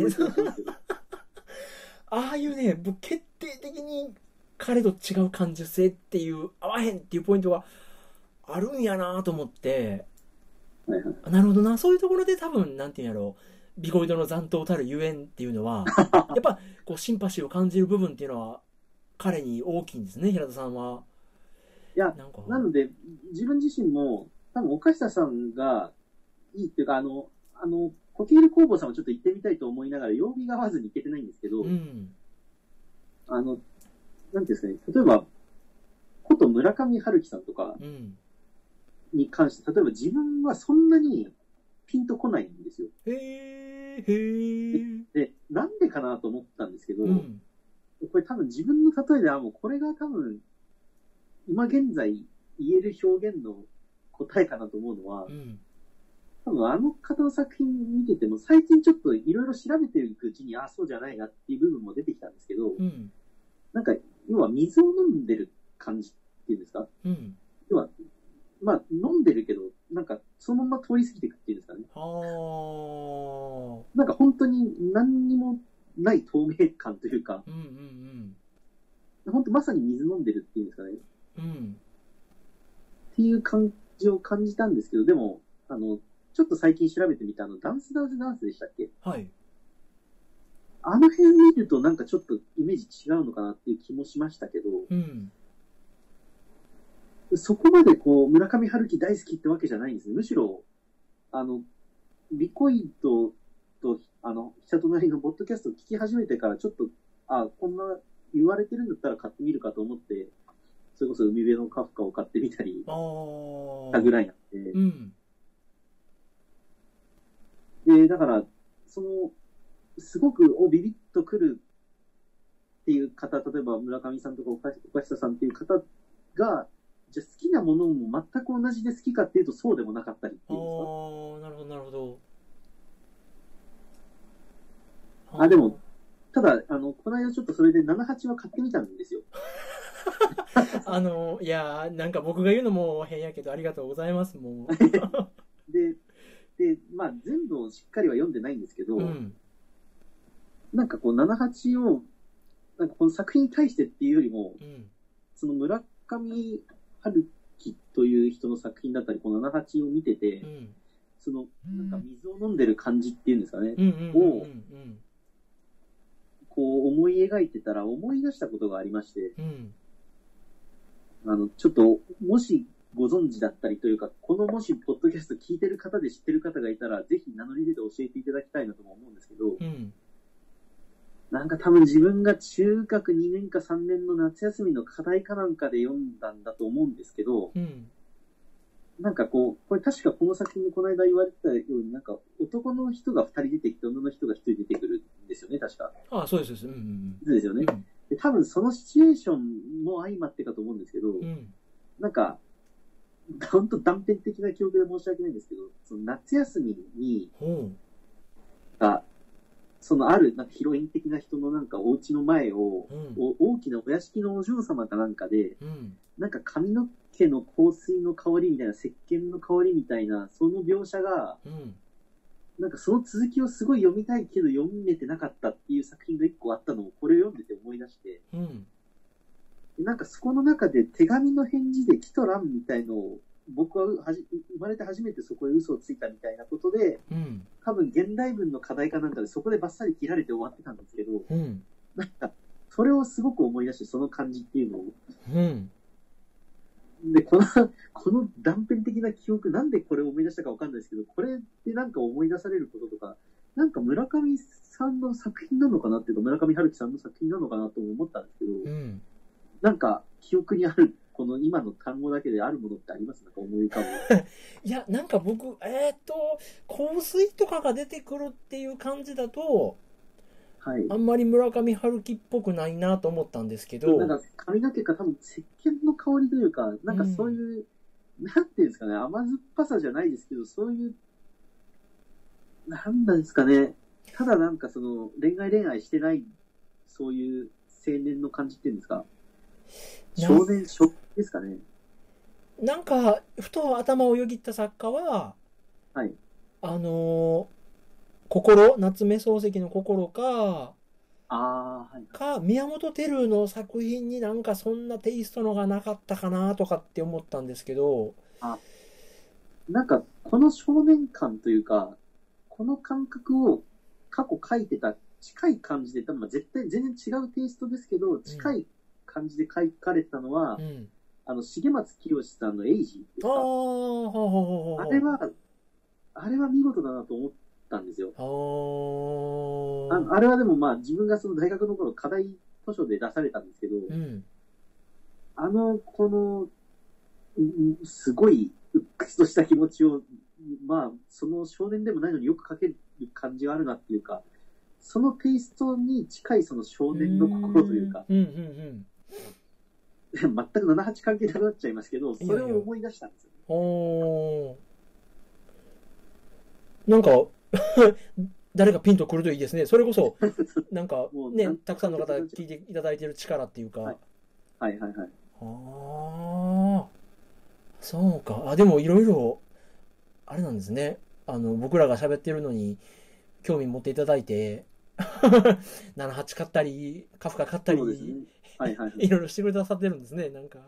ああいうね僕決定的に彼と違う感受性っていう合わへんっていうポイントがあるんやなと思って。はいはい。なるほどな。そういうところで多分なんていうんやろう。ビゴイドの残党たるゆえんっていうのは やっぱこうシンパシーを感じる部分っていうのは彼に大きいんですね平田さんは。いやなんか。なので、自分自身も、多分岡下さんがいいっていうか、あの、あの、コケール工房さんはちょっと行ってみたいと思いながら、曜日が合わずに行けてないんですけど、うん。あの、なんていうんですかね、例えば、こと村上春樹さんとかうん。に関して、例えば自分はそんなにピンとこないんですよ。へえへえで、なんでかなと思ったんですけど、うん。これ多分自分の例えではもうこれが多分、今現在言える表現の答えかなと思うのはう、ん多分あの方の作品見てても、最近ちょっといろいろ調べていくうちに、ああ、そうじゃないなっていう部分も出てきたんですけど、うん。なんか、要は水を飲んでる感じっていうんですか？うん。要は、まあ、飲んでるけど、なんか、そのまま通り過ぎていくっていうんですかね。はあなんか本当に何にもない透明感というか、うんうん本当まさに水飲んでるっていうんですかね。うんうん。っていう感じを感じたんですけど、でも、あの、ちょっと最近調べてみたあの、ダンスダンスダンスでしたっけ？はい。あの辺見るとなんかちょっとイメージ違うのかなっていう気もしましたけど、うんそこまでこう、村上春樹大好きってわけじゃないんですね。むしろ、あの、ビコイドと、あの、人となりのポッドキャストを聞き始めてからちょっと、あ、こんな言われてるんだったら買ってみるかと思って、それこそ海辺のカフカを買ってみたりしたぐらいなんで、うんで、だから、その、すごく、お、ビビッとくるっていう方、例えば村上さんとか岡岡下さんっていう方が、じゃあ好きなものも全く同じで好きかっていうとそうでもなかったりってあいうんですか？あなるほどなるほどあでもただ、あの、この間ちょっとそれで78は買ってみたんですよ。あのいやーなんか僕が言うのも変やけどありがとうございますも で、で、まあ全部をしっかりは読んでないんですけど、ううん。なんかこう78を、なんかこの作品に対してっていうよりも、うん。その村上春樹という人の作品だったり、この78を見てて、うん。その、なんか水を飲んでる感じっていうんですかね、うんうんうんうんこう思い描いてたら思い出したことがありまして、うん。あの、ちょっと、もしご存知だったりというか、このもし、ポッドキャスト聞いてる方で知ってる方がいたら、ぜひ名乗り出て教えていただきたいなとも思うんですけど、うん。なんか多分自分が中学2年か3年の夏休みの課題かなんかで読んだんだと思うんですけど、うん。なんかこう、これ確かこの作品にこの間言われてたように、なんか男の人が2人出てきて女の人が1人出てくるんですよね、確か。あそうですそうです。うんうんそうですよね。うん。で多分そのシチュエーションも相まってかと思うんですけど、うん。なんか、本当断片的な記憶で申し訳ないんですけど、その夏休みに、ほが、そのあるなんかヒロイン的な人のなんかお家の前を、ううん。お大きなお屋敷のお嬢様かなんかで、うん。なんか髪の毛の香水の香りみたいな、石鹸の香りみたいな、その描写が、うんなんかその続きをすごい読みたいけど読めてなかったっていう作品が一個あったのをこれを読んでて思い出して、うんなんかそこの中で手紙の返事でキトランみたいのを、僕ははじ生まれて初めてそこへ嘘をついたみたいなことで、うん。多分現代文の課題かなんかでそこでバッサリ切られて終わってたんですけど、うん。なんか、それをすごく思い出して、その感じっていうのを。うん。で、この、この断片的な記憶、なんでこれを思い出したかわかんないですけど、これってなんか思い出されることとか、なんか村上さんの作品なのかなっていうか、村上春樹さんの作品なのかなとも思ったんですけど、うんなんか記憶にあるこの今の単語だけであるものってあります？なんか思い浮かぶ。いや、なんか僕、えーっと、香水とかが出てくるっていう感じだと、はい。あんまり村上春樹っぽくないなと思ったんですけど、なんか髪の毛が多分石鹸の香りというか、なんかそういう、なんていうんですかね、甘酸っぱさじゃないですけど、そういう、なんなんですかね、ただなんかその恋愛恋愛してない、そういう青年の感じっていうんですか、少年、少ですかね。なんか、ふと頭をよぎった作家は、はい。あのー心、夏目漱石の心か、ああ、はい。か、宮本照の作品になんかそんなテイストのがなかったかなとかって思ったんですけど、なんか、この少年感というか、この感覚を過去書いてた近い感じで、多分まあ絶対全然違うテイストですけど、近い感じで書かれてたのは、うん。あの、重松清さんのエイジああ、か？ほうほうほうほう。あれは、あれは見事だなと思ったんですよ。あーああれはでもまあ自分がその大学の頃課題図書で出されたんですけど、うん。あの、この、うんすごい、鬱屈とした気持ちを、まあ、その少年でもないのによく書ける感じがあるなっていうか、そのテイストに近いその少年の心というか。全く78関係なくなっちゃいますけど、それを思い出したんですよ。おーなんか、誰かピンとくるといいですね。それこそ、なんかねたくさんの方が聞いていただいてる力っていうか。はいはいはいはい。ああ、そうか。あ、でもいろいろ、あれなんですね。あの、僕らが喋ってるのに、興味持っていただいて、78買ったり、カフカ買ったり。はいはいはい い。ろいろしてくださってるんですね、なんか。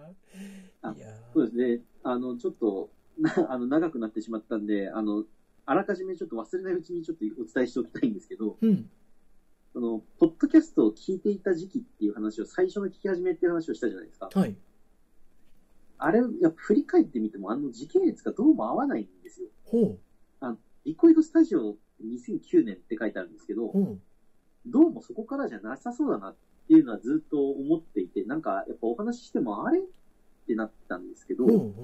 あいやそうですね。あの、ちょっと、な あの、長くなってしまったんで、あの、あらかじめちょっと忘れないうちにちょっとお伝えしておきたいんですけど、うん。その、ポッドキャストを聞いていた時期っていう話を、最初の聞き始めっていう話をしたじゃないですか。はい。あれ、やっぱ振り返ってみても、あの時系列がどうも合わないんですよ。ほリコイドスタジオ2009年って書いてあるんですけう。ど、ほう。どうもそこからじゃなさそうだなっていうのはずっと思っていて、なんか、やっぱお話ししても、あれ？ってなったんですけど、ほ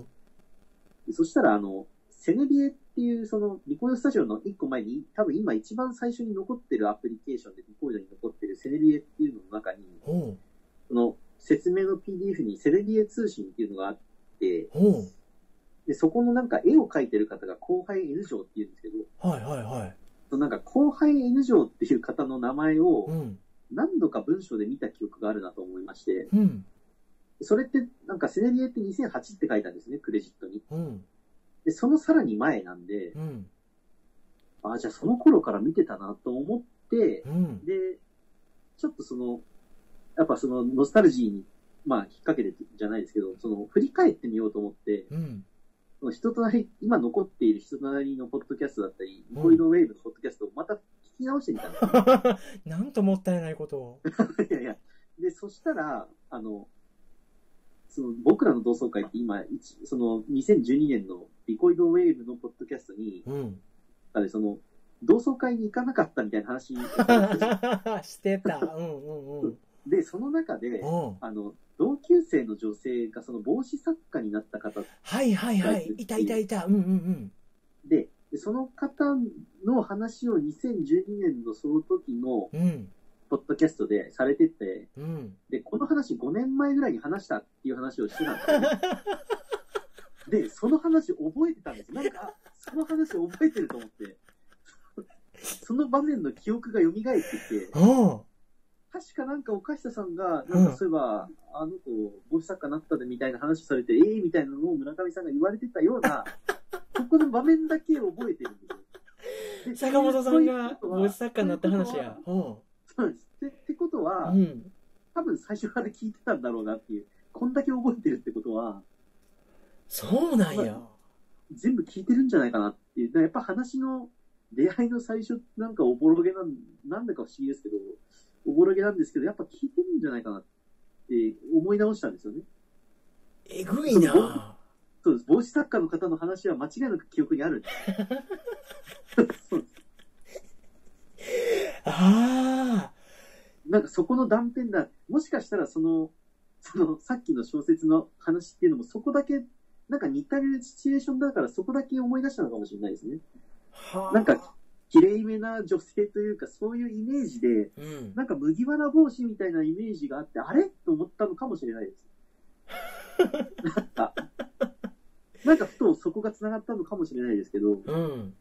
う。そしたら、あの、セネビエっていう、その、リコードスタジオの一個前に、多分今一番最初に残ってるアプリケーションでリコードに残ってるセネビエっていうのの中に、ほその、説明の PDF にセネビエ通信っていうのがあって、う。ほう。で、そこのなんか絵を描いてる方が後輩 N 城っていうんですけど、はいはいはい。なんか後輩 N 城っていう方の名前をうん。何度か文章で見た記憶があるなと思いまして、うん。それってなんかセネビエって2008って書いたんですね、クレジットに。うん。で、そのさらに前なんで、うん。あ、じゃあその頃から見てたなと思って、うん。で、ちょっとその、やっぱそのノスタルジーに、まあ、引っ掛けてじゃないですけど、その、振り返ってみようと思って、うん。その人となり、今残っている人となりのポッドキャストだったり、うんコイドウェしてみた。なんともったいないことを。いやいや。で、そしたら、あの、その、僕らの同窓会って今、一その、2012年のリコイドウェーブのポッドキャストに、うん。あれ、その、同窓会に行かなかったみたいな話 してた。うんうんうん。で、その中で、うん。あの、同級生の女性がその帽子作家になった方はいはいはい。いたいたいた。うんうんで、でその方の話を2012年のその時のうん。うん。ポッドキャストでされてて、うん。で、この話5年前ぐらいに話したっていう話をしてたんですよね。で、その話覚えてたんですよ。なんか、その話覚えてると思って、その場面の記憶が蘇ってきて、うん。確かなんか岡下さんが、なんかそういえば、あの子、帽子作家になったでみたいな話されて、ええみたいなのを村上さんが言われてたような、ここの場面だけ覚えてるんですよ。で坂本さんがそういうことは帽子作家になった話や。うん。そうです。ってってことは、うん。多分最初から聞いてたんだろうなっていう、こんだけ覚えてるってことは、そうなんや。全部聞いてるんじゃないかなっていう。やっぱ話の出会いの最初なんかおぼろげなん、なんだか不思議ですけど、おぼろげなんですけど、やっぱ聞いてるんじゃないかなって思い直したんですよね。えぐいな。そうです。帽子作家の方の話は間違いなく記憶にあるんです。そうですああ。なんかそこの断片だ。もしかしたらその、その、さっきの小説の話っていうのも、そこだけ、なんか似たるシチュエーションだから、そこだけ思い出したのかもしれないですね。はあ。なんか、綺麗めな女性というか、そういうイメージで、うん。なんか麦わら帽子みたいなイメージがあって、あれ？と思ったのかもしれないです。なんか、なんかふとそこが繋がったのかもしれないですけど、うん。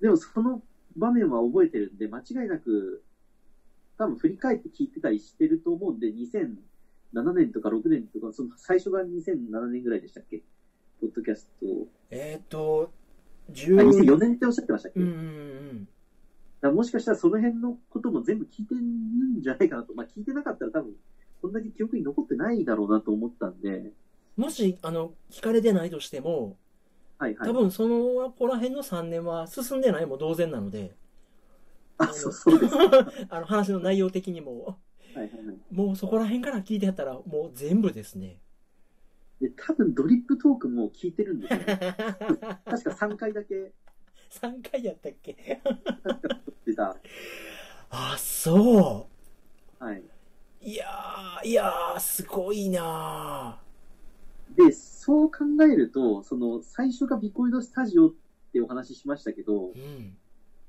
でもその場面は覚えてるんで、間違いなく、多分振り返って聞いてたりしてると思うんで、2007年とか6年とか、その最初が2007年ぐらいでしたっけ？ポッドキャスト。えっ、と、あ、10 2004年っておっしゃってましたっけ、うんうだかんらもしかしたらその辺のことも全部聞いてるんじゃないかなと。まあ聞いてなかったら多分、こんだけ記憶に残ってないだろうなと思ったんで、うん。もし、あの、聞かれてないとしても、はいはい。多分その、こら辺の3年は進んでないも同然なので、あ、そう、そうです。は いあの話の内容的にも、はいはい。もうそこら辺から聞いてやったら、もう全部ですね。で、多分ドリップトークも聞いてるんですよ、ね。確か3回だけ、3回やったっけ？あ、そはい。う。いやー、いやー、すごいなで、そう考えると、その、最初がビコイドスタジオってお話ししましたけど。、うん。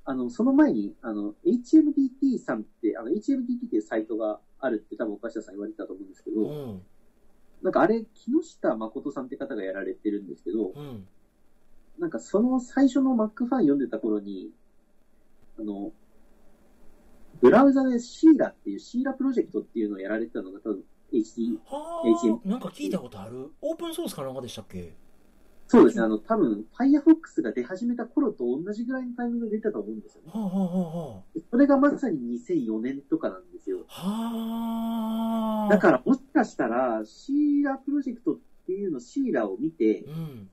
あの、その前に、あの、HMDT さんって、あの、HMDT っていうサイトがあるって多分岡下さん言われてたと思うんですけど、うん。なんかあれ、木下誠さんって方がやられてるんですけど、うん。なんかその最初の Mac ファン読んでた頃に、あの、ブラウザでシーラっていうシーラプロジェクトっていうのをやられてたのが多分 HD、は HM あ、なんか聞いたことあるオープンソースかなんかでしたっけ？そうですね、あの、多分 Firefox が出始めた頃と同じぐらいのタイミングで出たと思うんですよね。はあ、はあはあそれがまさに2004年とかなんですよ。あ、はあ。だからもしかしたら、シーラプロジェクトっていうの、シーラを見て、うん。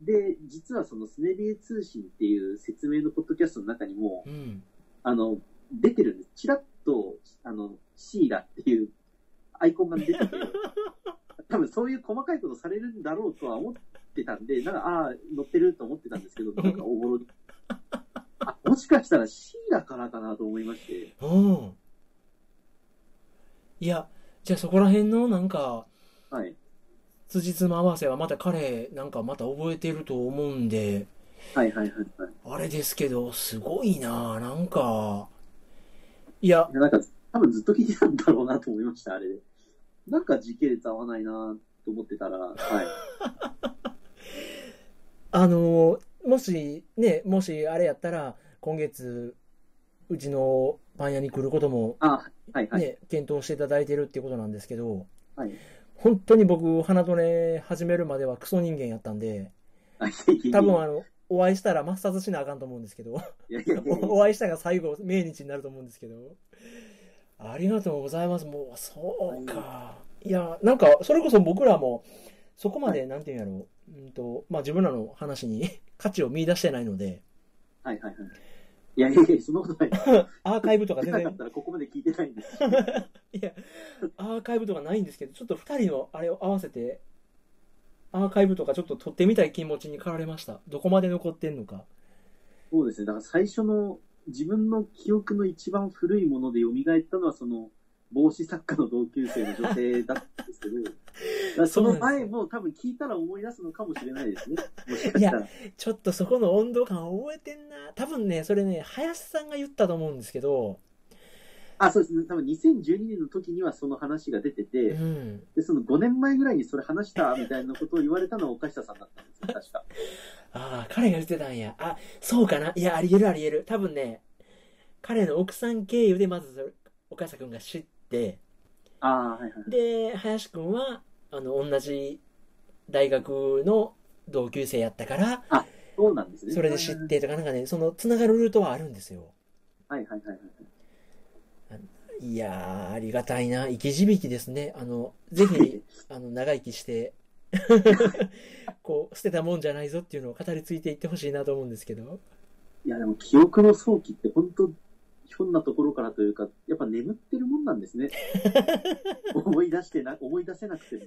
で、実はそのスネビエ通信っていう説明のポッドキャストの中にも、うん。あの、出てるんです。チラッと、あの、シーラっていうアイコンが出てて、多分そういう細かいことされるんだろうとは思ってたんで、なんか、ああ、乗ってると思ってたんですけど、なんかおぼろに。あ、もしかしたらシーラからかなと思いまして。うん。いや、じゃあそこら辺のなんか、はい。辻褄合わせはまた彼なんかまた覚えてると思うんで、はいはいはいはい。あれですけど、すごいななんか、い、やなんか、多分ずっと聞いてたんだろうなと思いました、あれで。なんか時系列合わないなと思ってたら、はい。あの、もし、ね、もしあれやったら、今月、うちのパン屋に来ることも、あ、はいはい。ね、検討していただいてるっていうことなんですけど、はい。本当に僕、花トレ始めるまではクソ人間やったんで、多分あの、お会いしたら抹殺しなあかんと思うんですけど、いやいやいやいや お会いしたが最後、命日になると思うんですけど、ありがとうございます。もう、そうか。いや、なんか、それこそ僕らも、そこまで、なんていうんやろう、うんと、まあ自分らの話に 価値を見出してないので、はいはいはい。いやいやいや、そんなことない。アーカイブとか全然出なかっ、たらここまで聞いてないんです。いや、アーカイブとかないんですけど、ちょっと二人のあれを合わせて、アーカイブとかちょっと撮ってみたい気持ちに駆られました。どこまで残ってんのか。そうですね。だから最初の自分の記憶の一番古いもので蘇ったのは、その、帽子作家の同級生の女性だったんですけど、その前も多分聞いたら思い出すのかもしれないですね。もしかしたら。ちょっとそこの温度感覚えてんな。多分ね、それね、林さんが言ったと思うんですけど、あ、そうですね。多分2012年の時にはその話が出てうて、ん。で、その5年前ぐらいにそれ話したみたいなことを言われたのは岡下さんだったんですよ、確か。ああ、彼が言ってたんや。あ、そうかな。いや、ありえるありえる。多分ね、彼の奥さん経由でまず岡下くんが知って、ああ、はいはい。で、林くんは、あの、同じ大学の同級生やったから、そうなんですね。それで知ってとか、なんかね、その、つながるルートはあるんですよ。はいはいはいはい。いやー、ありがたいな。生き字引ですね。あの、ぜひ、あの、長生きして、こう、捨てたもんじゃないぞっていうのを語り継いでいってほしいなと思うんですけど。いや、でも記憶の早期って本当、ひょんなところからというか、やっぱ眠ってるもんなんですね。思い出してな、思い出せなくても。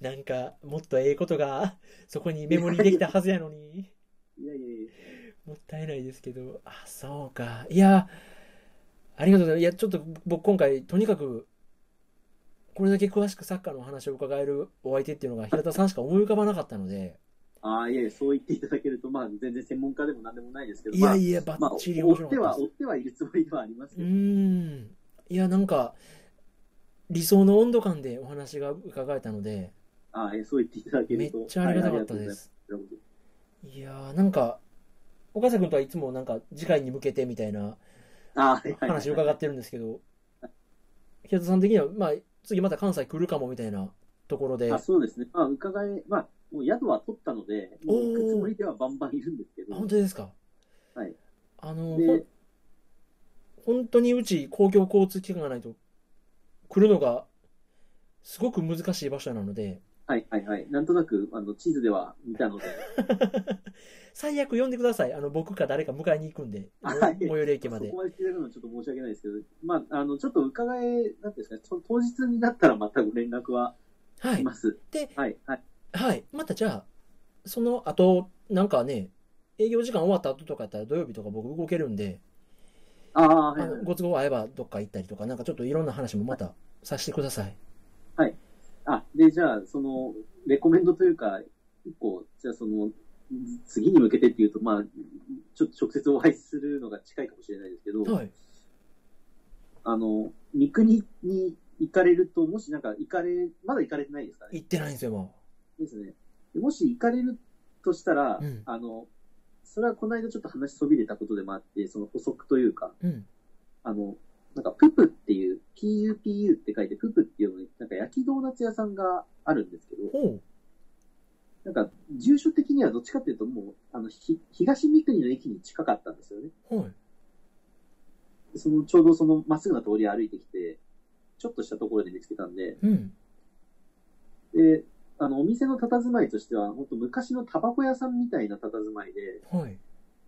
なんか、もっとええことが、そこにメモリできたはずやのに、いやいやいや。もったいないですけど、あ、そうか。いや、ありがとうございます。いや、ちょっと僕今回、とにかく、これだけ詳しくサッカーの話を伺えるお相手っていうのが平田さんしか思い浮かばなかったので、ああ、いやいや、そう言っていただけると、まあ、全然専門家でも何でもないですけど、いやいや、ばまあ、っちり追っては。追ってはいるつもりではありますうけど、ーん。いや、なんか、理想の温度感でお話が伺えたので、ああ、えそう言っていただけめっると。ちゃありがたかったはいです。ありがとうございいやー、なんか、岡瀬君とはいつもなんか次回に向けてみたいな話を伺ってるんですけど、平田さん的には、まあ、次また関西来るかもみたいなところで、あそうですね。まあ、伺い、まあ、もう宿は取ったので、もう行くつもりではバンバンいるんですけど、あ本当ですか？はい。あの、本当にうち公共交通機関がないと来るのがすごく難しい場所なので、はいはいはい。なんとなく、あの、地図では見たので、最悪呼んでください。あの、僕か誰か迎えに行くんで、はい最寄り駅までそこ。まで聞いただくのはちょっと申し訳ないですけど、まあ、あの、ちょっと伺え、なんですかね、そ当日になったらまたご連絡ははい。します。で、はい、はい。はい。またじゃあ、その後、なんかね、営業時間終わった後とかやったら土曜日とか僕動けるんで、ああ、はい、はい。ご都合合えばどっか行ったりとか、なんかちょっといろんな話もまたさせてください。あ、で、じゃあ、その、レコメンドというか、一個、じゃあその、次に向けてっていうと、まあ、ちょっと直接お会いするのが近いかもしれないですけど、はい。あの、三国に行かれると、もしなんか行かれ、まだ行かれてないですかね？行ってないんですよ、もですね。でもし行かれるとしたら、うんあの、それはこの間ちょっと話そびれたことでもあって、その補足というか、う。うん。あの、なんか、ププっていう、PUPU って書いて、ププっていうのに、なんか焼きドーナツ屋さんがあるんですけど、ほなんか、住所的にはどっちかっていうと、もう、あの、ひ東三国の駅に近かったんですよね。う。はい。その、ちょうどその、まっすぐな通りを歩いてきて、ちょっとしたところで見つけたんで、うん。で、あの、お店の佇まいとしては、本当昔のタバコ屋さんみたいな佇まいで、はい。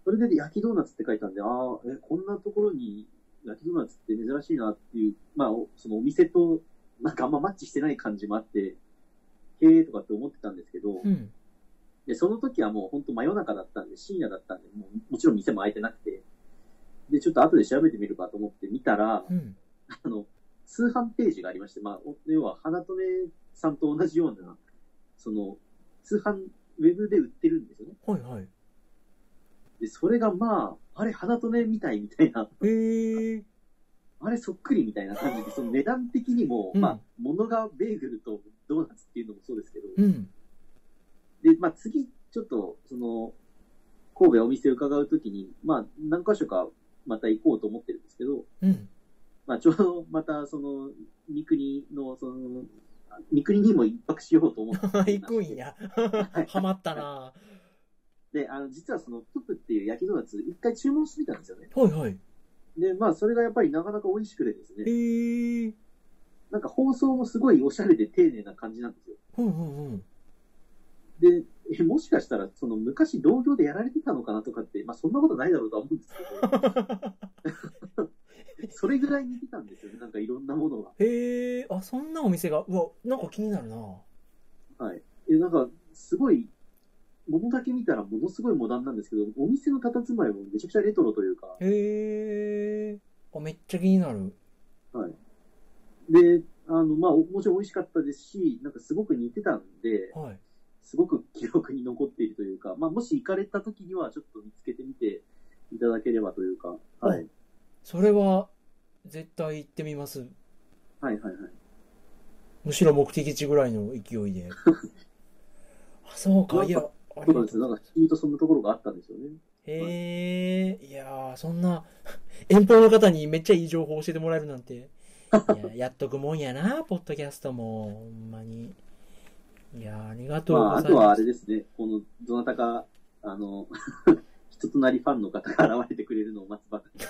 それで焼きドーナツって書いたんで、ああ、え、こんなところに焼きドーナツって珍しいなっていう、まあ、おそのお店と、なんかあんまマッチしてない感じもあって、へえとかって思ってたんですけど、うん。で、その時はもう本当真夜中だったんで、深夜だったんで、もうもちろん店も開いてなくて、で、ちょっと後で調べてみるかと思って見たら、うん。あの、通販ページがありまして、まあ、お要は、花留さんと同じような、その、通販、ウェブで売ってるんですよね。はいはい。で、それがまあ、あれ、花留みたいみたいな、へえ。あれそっくりみたいな感じで、その値段的にも、うんまあ、物がベーグルとドーナツっていうのもそうですけど、うん。で、まあ次、ちょっと、その、神戸お店を伺うときに、まあ何箇所かまた行こうと思ってるんですけど、うん。まあちょうどまたその、三国の、その、三国にも一泊しようと思って。行くんや。ハマったなで、あの、実はその、ププっていう焼きドーナツ、一回注文してみたんですよね。はいはい。で、まあそれがやっぱりなかなか美味しくてですね、へえ。なんか放送もすごいおしゃれで丁寧な感じなんですよ。うんうんうん。で、えもしかしたら、その昔同業でやられてたのかなとかって、まあそんなことないだろうとは思うんですけど、それぐらい似てたんですよね、なんかいろんなものが。へえ。あ、そんなお店が、うわ、なんか気になるなはい。え、なんか、すごい、ものだけ見たらものすごいモダンなんですけど、お店の佇まいもめちゃくちゃレトロというか、へえ。あ、めっちゃ気になる。はい。で、あの、まあ、おもちろん美味しかったですし、なんかすごく似てたんで、はい。すごく記録に残っているというか、まあ、もし行かれた時にはちょっと見つけてみていただければというか、はい。それは、絶対行ってみます。はいはいはい。むしろ目的地ぐらいの勢いで。あ、そうか、いや、そうなんですよ。なんか、不思議とそんなところがあったんですよね。へえ、いやー、そんな、遠方の方にめっちゃいい情報を教えてもらえるなんて。いや、やっとくもんやな、ポッドキャストも。ほんまに。いやー、ありがとうまあ、ございます。あとはあれですね、この、どなたか、あの、人となりファンの方が現れてくれるのを待つばかり。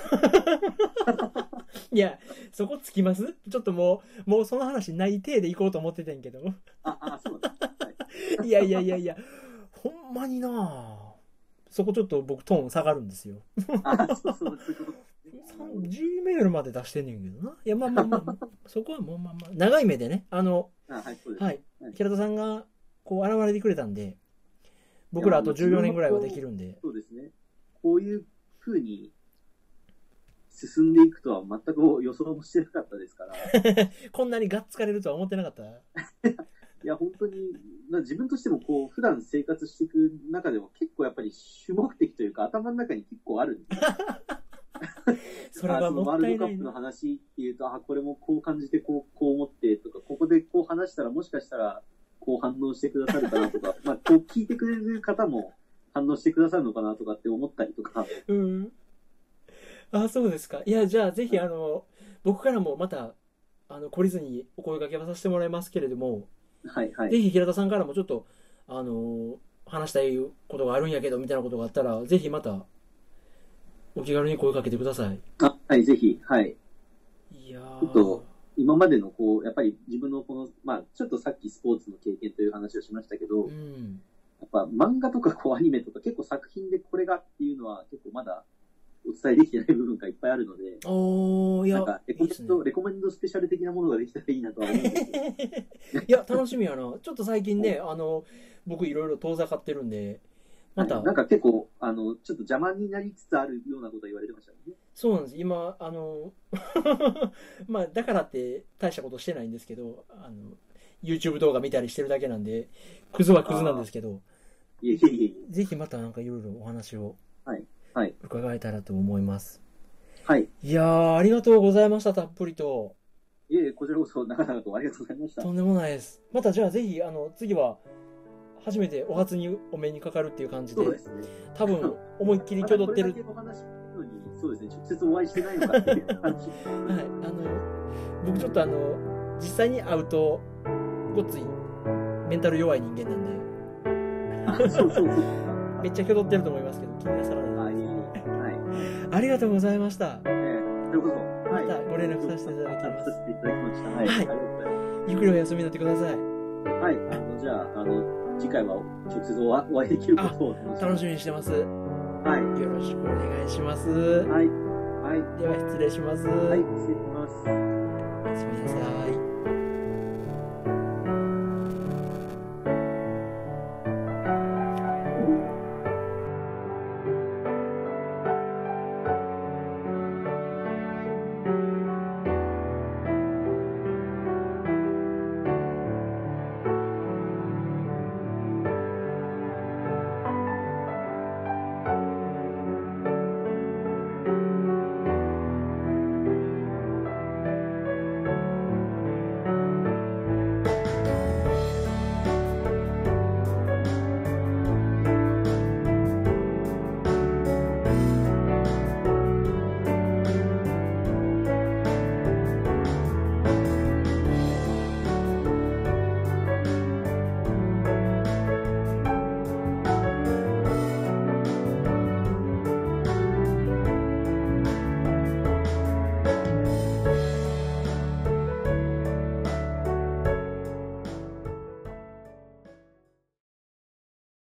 いや、そこつきます？ちょっともう、もうその話ない体で行こうと思ってたんやけど。あ、あ、そうなんです。はい。いやいやいやいや、ほんまになそこちょっと僕トーン下がるんですよ。あ、そうそう、そういうこと。Gmail まで出してんねんけどな。いや、まあまあまあ、そこはもうまあまあ、長い目でね、あの、あ、はい。はいはい。平田さんが、こう、現れてくれたんで、僕らあと14年ぐらいはできるんで。そうですね。こういう風に進んでいくとは全く予想もしてなかったですから。こんなにがっつかれるとは思ってなかった。いや、本当に、まあ自分としてもこう、普段生活していく中でも結構やっぱり主目的というか頭の中に結構あるんですよ。それはもあのワールドカップの話っていうと、あ、これもこう感じて、こう、こう思ってとか、ここでこう話したらもしかしたら、こう反応してくださるかなとか、まあ、こう聞いてくれる方も反応してくださるのかなとかって思ったりとか、うん。あ、そうですか。いや、じゃあぜひ、あの、僕からもまた、あの、懲りずにお声掛けはさせてもらいますけれども、はいはい。ぜひ平田さんからもちょっと、あの、話したいことがあるんやけど、みたいなことがあったら、ぜひまた、お気軽に声かけてください。あ、はい、ぜひ、はい。いやーちょっと今までのこう、やっぱり自分のこの、まあ、ちょっとさっきスポーツの経験という話をしましたけど、うやん。っぱ漫画とかこうアニメとか結構作品でこれがっていうのは結構まだお伝えできてない部分がいっぱいあるので、おー、いやなんか、レコいいっすねメンド、レコメンドスペシャル的なものができたらいいなとは思うんですけど。いや、楽しみやな。ちょっと最近ね、あの、僕いろいろ遠ざかってるんで、また、なんか結構、あの、ちょっと邪魔になりつつあるようなこと言われてましたよね。そうなんです。今、あの、まあ、だからって大したことしてないんですけど、あの、YouTube 動画見たりしてるだけなんで、クズはクズなんですけど、いえいえいえ。ぜひまたなんかいろいろお話をはいはい伺えたらと思います。はい。いやー、ありがとうございました、たっぷりと。いえいえ、こちらこそ長々とありがとうございました。とんでもないです。またじゃあぜひ、あの、次は、初めてお初にお目にかかるっていう感じで、そうですね。多分、思いっきり挙動ってるまだこれだけお話聞くのに、そうですね、直接お会いしてないのかっていう話。はい、あの、僕ちょっとあの、実際に会うと、ごっつい、メンタル弱い人間なんで、あそうそうそう。めっちゃ挙動ってると思いますけど、気になさらない。ありがとうございました。えー、というこはい。またご連絡させていただきます。はい。はいゆっくりお休みになってください。す。はい。あの、じゃあ、あの、次回は直接お会お会いできることを楽しみにしてます。よはい。ろしくお願いします。はい。はい。では失礼します。はい。失礼します。おやすみなさい。